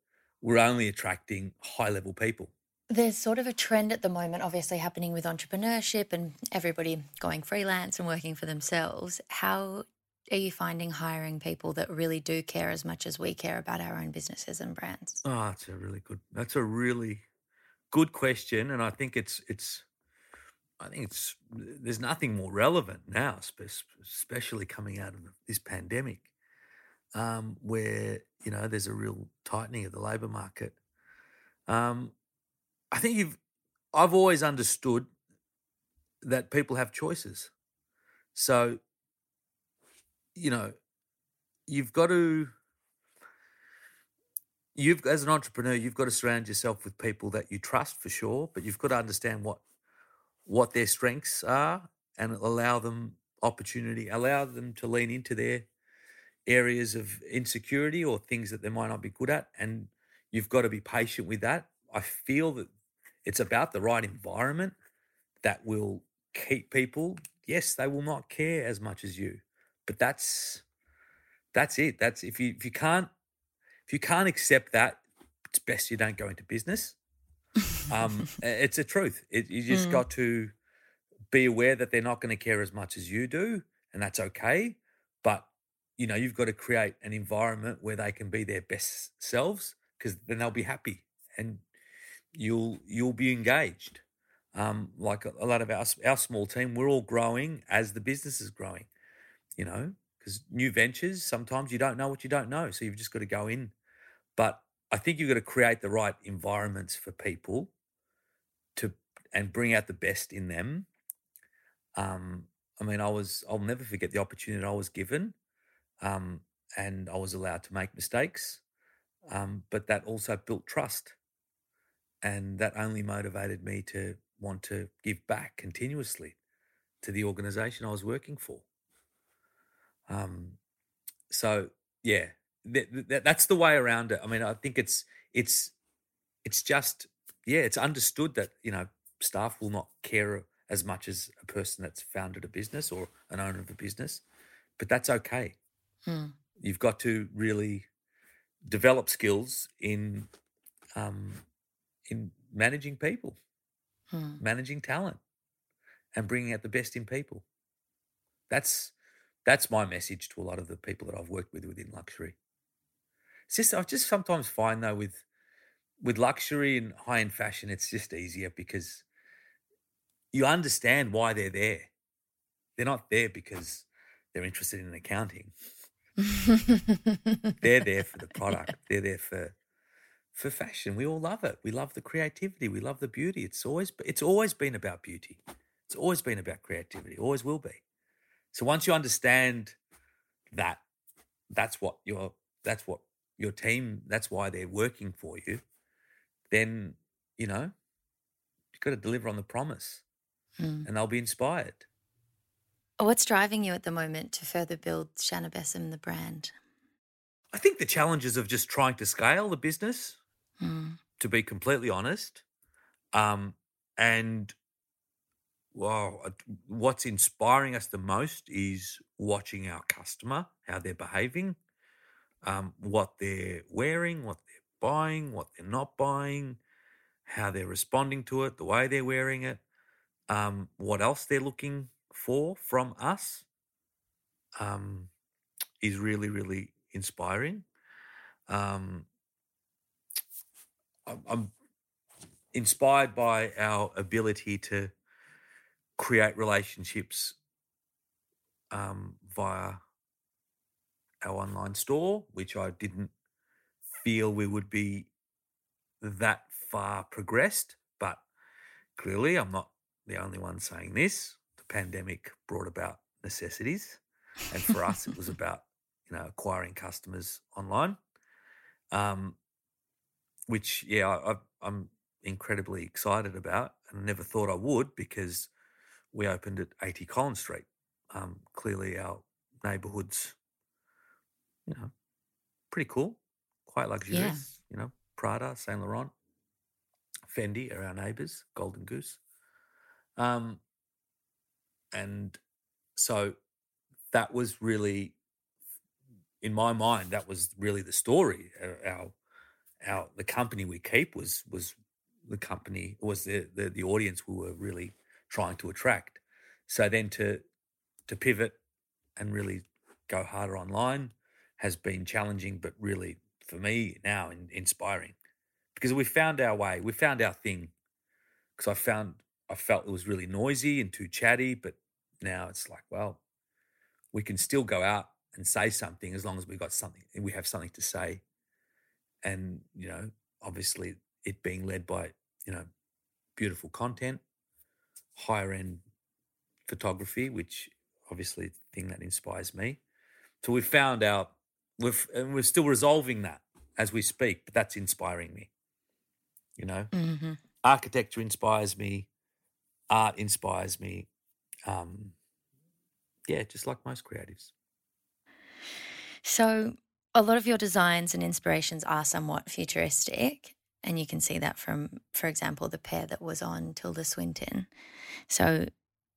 we're only attracting high level people. There's sort of a trend at the moment, obviously, happening with entrepreneurship and everybody going freelance and working for themselves. How are you finding hiring people that really do care as much as we care about our own businesses and brands? Oh, that's a really good. That's a really good question, and I think it's it's. I think it's there's nothing more relevant now, especially coming out of this pandemic, um, where you know there's a real tightening of the labour market. Um, I think you've. I've always understood that people have choices, so you know you've got to you've as an entrepreneur you've got to surround yourself with people that you trust for sure but you've got to understand what what their strengths are and allow them opportunity allow them to lean into their areas of insecurity or things that they might not be good at and you've got to be patient with that. I feel that it's about the right environment that will keep people yes they will not care as much as you but that's that's it. That's if you if you can't if you can't accept that it's best you don't go into business. Um it's a truth. It, you just Mm. got to be aware that they're not going to care as much as you do and that's okay you know you've got to create an environment where they can be their best selves because then they'll be happy and you'll you'll be engaged. Um like a, a lot of our our small team we're all growing as the business is growing you know because new ventures sometimes you don't know what you don't know so you've just got to go in. But i think you've got to create the right environments for people to and bring out the best in them. Um i mean i was i'll never forget the opportunity i was given um and i was allowed to make mistakes um but that also built trust and that only motivated me to want to give back continuously to the organization i was working for. Um so yeah th- th- that's the way around it. I mean i think it's it's it's just yeah it's understood that you know staff will not care as much as a person that's founded a business or an owner of a business but that's okay Hmm. you've got to really develop skills in um in managing people Hmm. managing talent and bringing out the best in people that's that's my message to a lot of the people that I've worked with within luxury. It's just I just sometimes find though with with luxury and high end fashion, it's just easier because you understand why they're there. They're not there because they're interested in accounting. they're there for the product. They're there for for fashion. We all love it. We love the creativity. We love the beauty. It's always it's always been about beauty. It's always been about creativity. Always will be. So once you understand that, that's what your that's what your team. That's why they're working for you. Then you know you've got to deliver on the promise, Mm. and they'll be inspired. What's driving you at the moment to further build Sener Besim, the brand? I think the challenges of just trying to scale the business, Mm. to be completely honest, um, and wow, uh, what's inspiring us the most is watching our customer, how they're behaving, um, what they're wearing, what they're buying, what they're not buying, how they're responding to it, the way they're wearing it, um, what else they're looking for from us, um, is really, really inspiring. Um, I'm, inspired by our ability to create relationships um, via our online store, which I didn't feel we would be that far progressed. But clearly, I'm not the only one saying this. Pandemic brought about necessities, and for us, it was about you know acquiring customers online. Um, which yeah, I, I'm incredibly excited about, and never thought I would because we opened at 80 Collins Street. Um, clearly, our neighbourhood's you know pretty cool, quite luxurious. You know, Prada, Saint Laurent, Fendi are our neighbours, Golden Goose, um, and so that was really in my mind that was really the story Uh, our our the company we keep was was the company was the, the the audience we were really trying to attract. So then to to pivot and really go harder online has been challenging but really for me now in, inspiring. Because we found our way we found our thing. Because i found i felt it was really noisy and too chatty but now it's like well we can still go out and say something as long as we've got something we have something to say. And you know obviously it being led by you know beautiful content higher end photography which obviously the thing that inspires me. So we've found out we've and we're still resolving that as we speak but that's inspiring me you know? Hmm architecture inspires me art inspires me um yeah just like most creatives So, a lot of your designs and inspirations are somewhat futuristic. And you can see that from, for example, the pair that was on Tilda Swinton. So,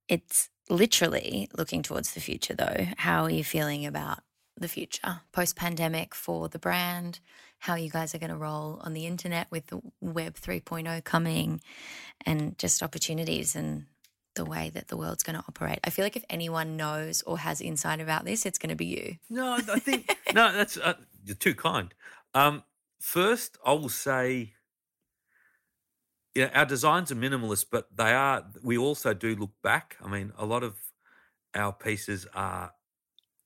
it's literally looking towards the future, though. How are you feeling about the future post pandemic for the brand? How you guys are going to roll on the internet with the Web 3.0 coming and just opportunities and the way that the world's going to operate. I feel like if anyone knows or has insight about this, it's going to be you. No, I I think no. That's uh, you're too kind. Um, first, I will say, you know, our designs are minimalist, but they are. We also do look back. I mean, a lot of our pieces are,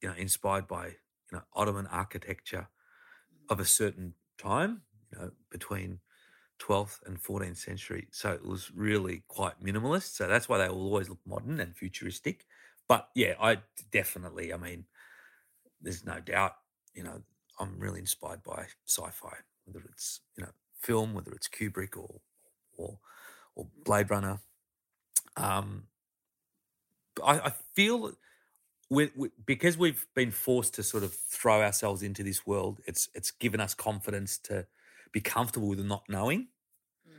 you know, inspired by you know Ottoman architecture of a certain time. You know, between 12th and 14th century. So it was really quite minimalist. So that's why they will always look modern and futuristic. But yeah, I definitely, I mean, there's no doubt, you know, I'm really inspired by sci-fi, whether it's, you know, film, whether it's Kubrick or or or Blade Runner. Um I, I feel we, we, because we've been forced to sort of throw ourselves into this world, it's it's given us confidence to be comfortable with not knowing. Mm.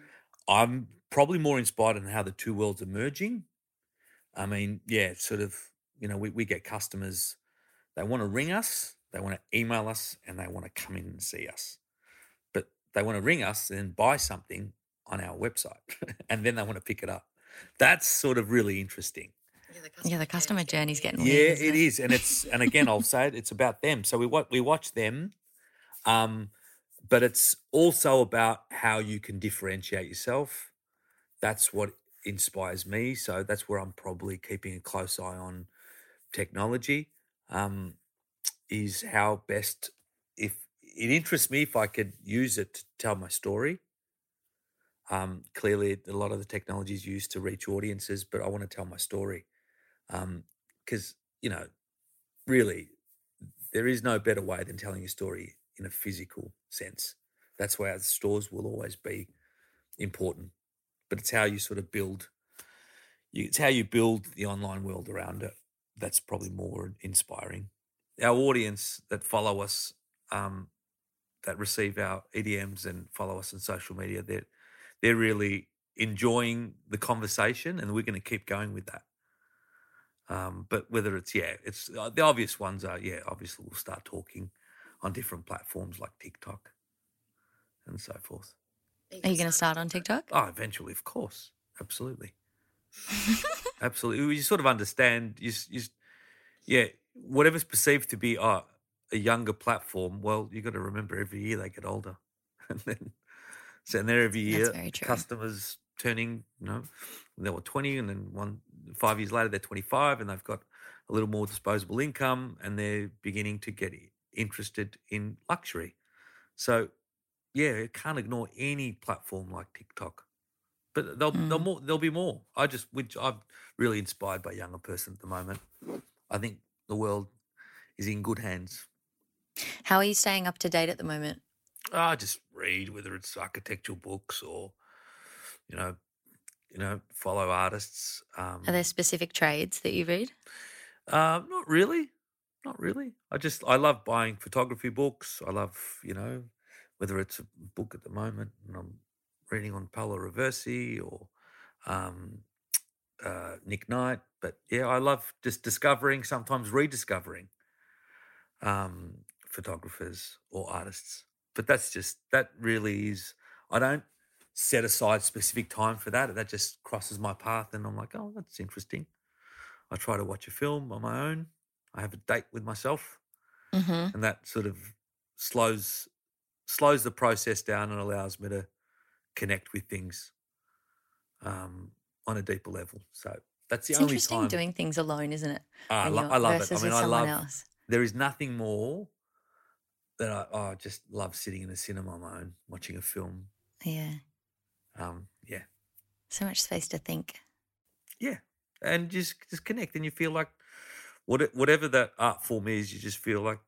I'm probably more inspired in how the two worlds are merging. I mean, yeah, sort of, you know, we, we get customers, they want to ring us, they want to email us, and they want to come in and see us. But they want to ring us and buy something on our website, and then they want to pick it up. That's sort of really interesting. Yeah, the customer journey's getting Yeah, weird. isn't it is, and it's and again, I'll say it. It's about them. So we watch we watch them, um, but it's also about how you can differentiate yourself. That's what inspires me. So that's where I'm probably keeping a close eye on technology. Um, is how best if it interests me if I could use it to tell my story. Um, clearly, a lot of the technology is used to reach audiences, but I want to tell my story because you know, really, there is no better way than telling a story in a physical sense. That's why stores will always be important, but it's how you sort of build. You, it's how you build the online world around it. That's probably more inspiring. Our audience that follow us, um, that receive our EDMs and follow us on social media, they're they're really enjoying the conversation, and we're going to keep going with that. Um, but whether it's yeah, it's uh, the obvious ones are yeah. Obviously, we'll start talking on different platforms like TikTok and so forth. Are you going to start on TikTok? Oh, eventually, of course, absolutely, absolutely. You sort of understand. You, s- you, yeah, whatever's perceived to be uh, a younger platform. Well, you got to remember every year they get older, and then so and there every That's year very true. customers turning, you know, they were twenty, and then one five years later they're twenty five, and they've got a little more disposable income, and they're beginning to get interested in luxury. So, yeah, you can't ignore any platform like TikTok. But there'll, there'll Mm. more. There'll be more. I just, which I'm really inspired by younger person at the moment. I think the world is in good hands. How are you staying up to date at the moment? I just read whether it's architectural books or, you know, you know, follow artists. Um, Are there specific trades that you read? Uh, not really. Not really. I just I love buying photography books. I love you know whether it's a book at the moment and I'm reading on Paolo Roversi or um, uh, Nick Knight. But yeah, I love just discovering, sometimes rediscovering um, photographers or artists. But that's just that really is. I don't set aside specific time for that. That just crosses my path, and I'm like, oh, that's interesting. I try to watch a film on my own. I have a date with myself, Mm-hmm. and that sort of slows slows the process down and allows me to connect with things um, on a deeper level. So that's the It's only interesting time doing things alone, isn't it? Ah, I, lo- I love it. I mean, I love. else. There is nothing more that I, oh, I just love sitting in a cinema on my own watching a film. Yeah. Um, yeah, So much space to think. yeah, and just just connect, and you feel like what whatever that art form is, you just feel like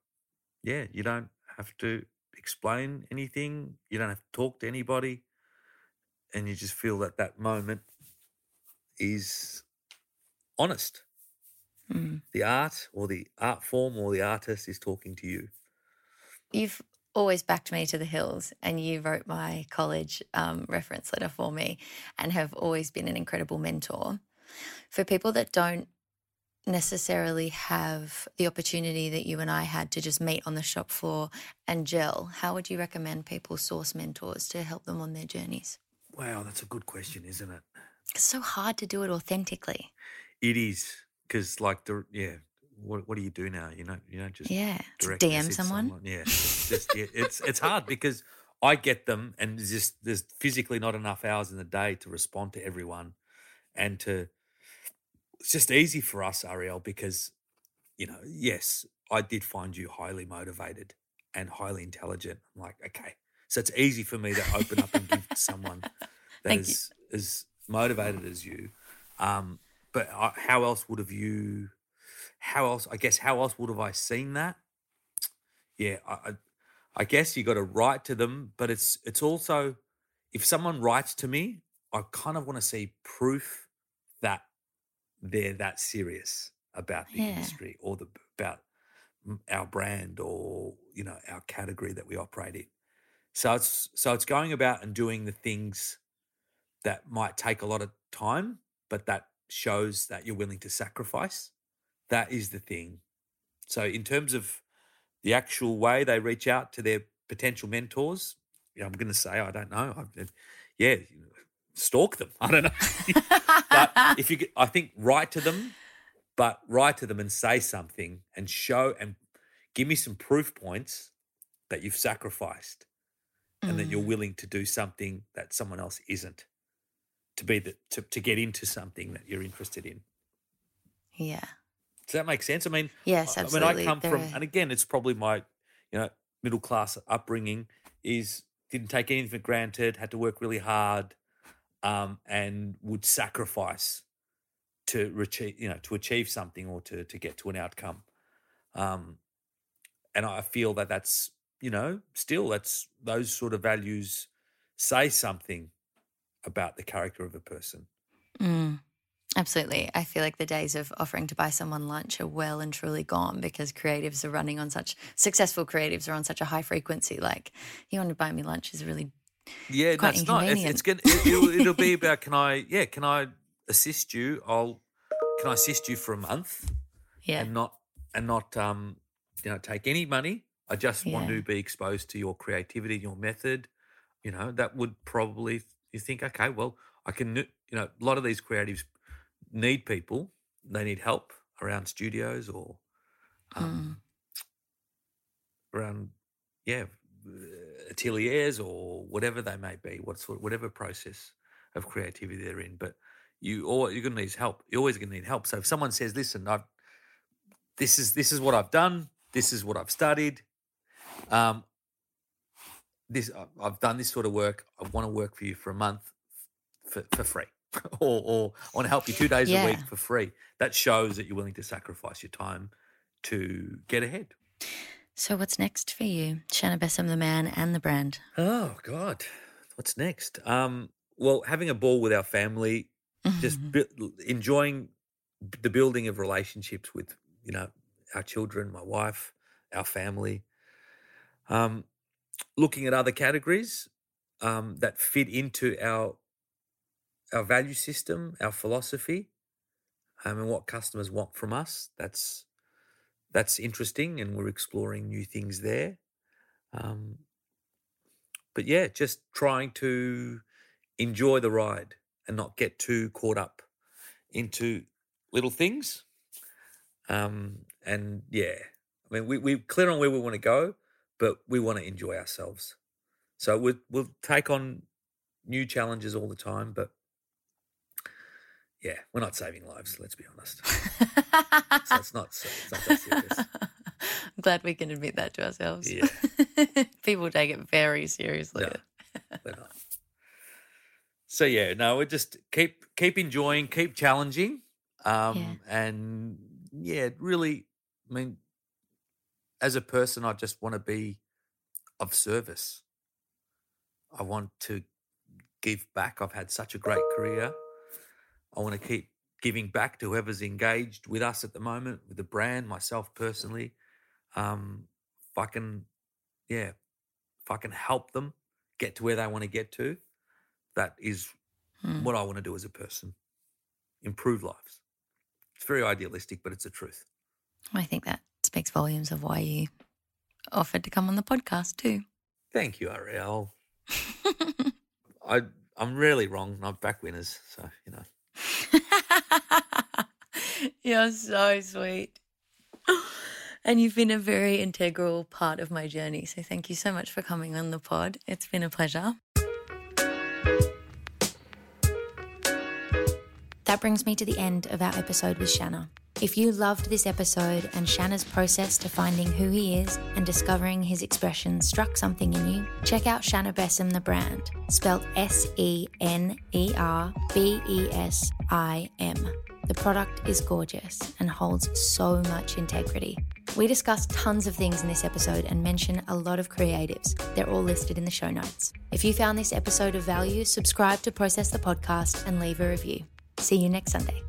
yeah, you don't have to explain anything, you don't have to talk to anybody, and you just feel that that moment is honest. Mm. The art or the art form or the artist is talking to you. You've always backed me to the hills, and you wrote my college um, reference letter for me and have always been an incredible mentor. For people that don't necessarily have the opportunity that you and I had to just meet on the shop floor and gel, how would you recommend people source mentors to help them on their journeys? Wow, that's a good question, isn't it? It's so hard to do it authentically. It is because, like, the yeah, what what do you do now? You know, you don't just Yeah. DM message someone. Yeah, it's just yeah, it's it's hard because I get them, and there's just there's physically not enough hours in the day to respond to everyone, and to it's just easy for us, Arielle, because you know, yes, I did find you highly motivated and highly intelligent. I'm like, okay, so it's easy for me to open up and give to someone that is as motivated as you. Um, but how else would have you? How else? I guess how else would have I seen that? Yeah, I, I, guess you got to write to them, but it's it's also if someone writes to me, I kind of want to see proof that they're that serious about the Yeah. industry or the about our brand or you know our category that we operate in. So it's so it's going about and doing the things that might take a lot of time, but that shows that you're willing to sacrifice. That is the thing. So in terms of the actual way they reach out to their potential mentors, yeah, I'm going to say I don't know. I've, yeah, stalk them. I don't know. but if you, I think write to them but write to them and say something and show and give me some proof points that you've sacrificed and that you're Mm. willing to do something that someone else isn't to be the to, to get into something that you're interested in Yeah. Does that make sense i mean Yes, I- absolutely. I mean, I come There from, are- and again, it's probably my, you know, middle class upbringing is didn't take anything for granted, had to work really hard, um, and would sacrifice to achieve, you know, to achieve something or to to get to an outcome. Um, and I feel that that's, you know, still that's those sort of values say something about the character of a person. Mm, absolutely. I feel like the days of offering to buy someone lunch are well and truly gone because creatives are running on such successful creatives are on such a high frequency. Like, you want to buy me lunch is really Yeah, no, quite it's not. It's, it's gonna. It, it'll, it'll be about can I? Yeah, can I assist you? I'll. Can I assist you for a month yeah. and not and not um you know take any money? I just want to be exposed to your creativity, your method. You know that would probably you think okay, well I can. You know a lot of these creatives need people. They need help around studios or Mm. um, around yeah uh, ateliers or whatever they may be what sort whatever process of creativity they're in but you or you're going to need help you're always going to need help so if someone says listen i've this is this is what i've done this is what i've studied um this i've done this sort of work i want to work for you for a month for, for free or, or i want to help you two days a week for free that shows that you're willing to sacrifice your time to get ahead So, what's next for you? Sener Besim, the man and the brand. Oh God, what's next? Um, well, having a ball with our family, just bu- enjoying the building of relationships with you know our children, my wife, our family. Um, looking at other categories um, that fit into our our value system, our philosophy, um, and what customers want from us. That's that's interesting, and we're exploring new things there. Um, but yeah, just trying to enjoy the ride and not get too caught up into little things. Um, and yeah, I mean, we, we're clear on where we want to go, but we want to enjoy ourselves. So we'll, we'll take on new challenges all the time, but yeah, we're not saving lives, let's be honest. So it's not, so- it's not that serious. I'm glad we can admit that to ourselves. Yeah. People take it very seriously. No. We're not. So yeah, no, we just keep keep enjoying, keep challenging, um, and yeah, really. I mean, as a person, I just want to be of service. I want to give back. I've had such a great career. I want to keep giving back to whoever's engaged with us at the moment, with the brand, myself personally. Um, if I can, yeah, if I can help them get to where they want to get to, that is Hmm. what I want to do as a person. Improve lives. It's very idealistic, but it's the truth. I think that speaks volumes of why you offered to come on the podcast too. Thank you, Arielle. I I'm rarely wrong. I'm back winners, so you know. You're so sweet. And you've been a very integral part of my journey. So thank you so much for coming on the pod. It's been a pleasure. That brings me to the end of our episode with Sener. If you loved this episode and Sener's process to finding who he is and discovering his expression struck something in you, check out Sener Besim, the brand, spelled S E N E R B E S I M. The product is gorgeous and holds so much integrity. We discuss tons of things in this episode and mention a lot of creatives. They're all listed in the show notes. If you found this episode of value, subscribe to Process the Podcast and leave a review. See you next Sunday.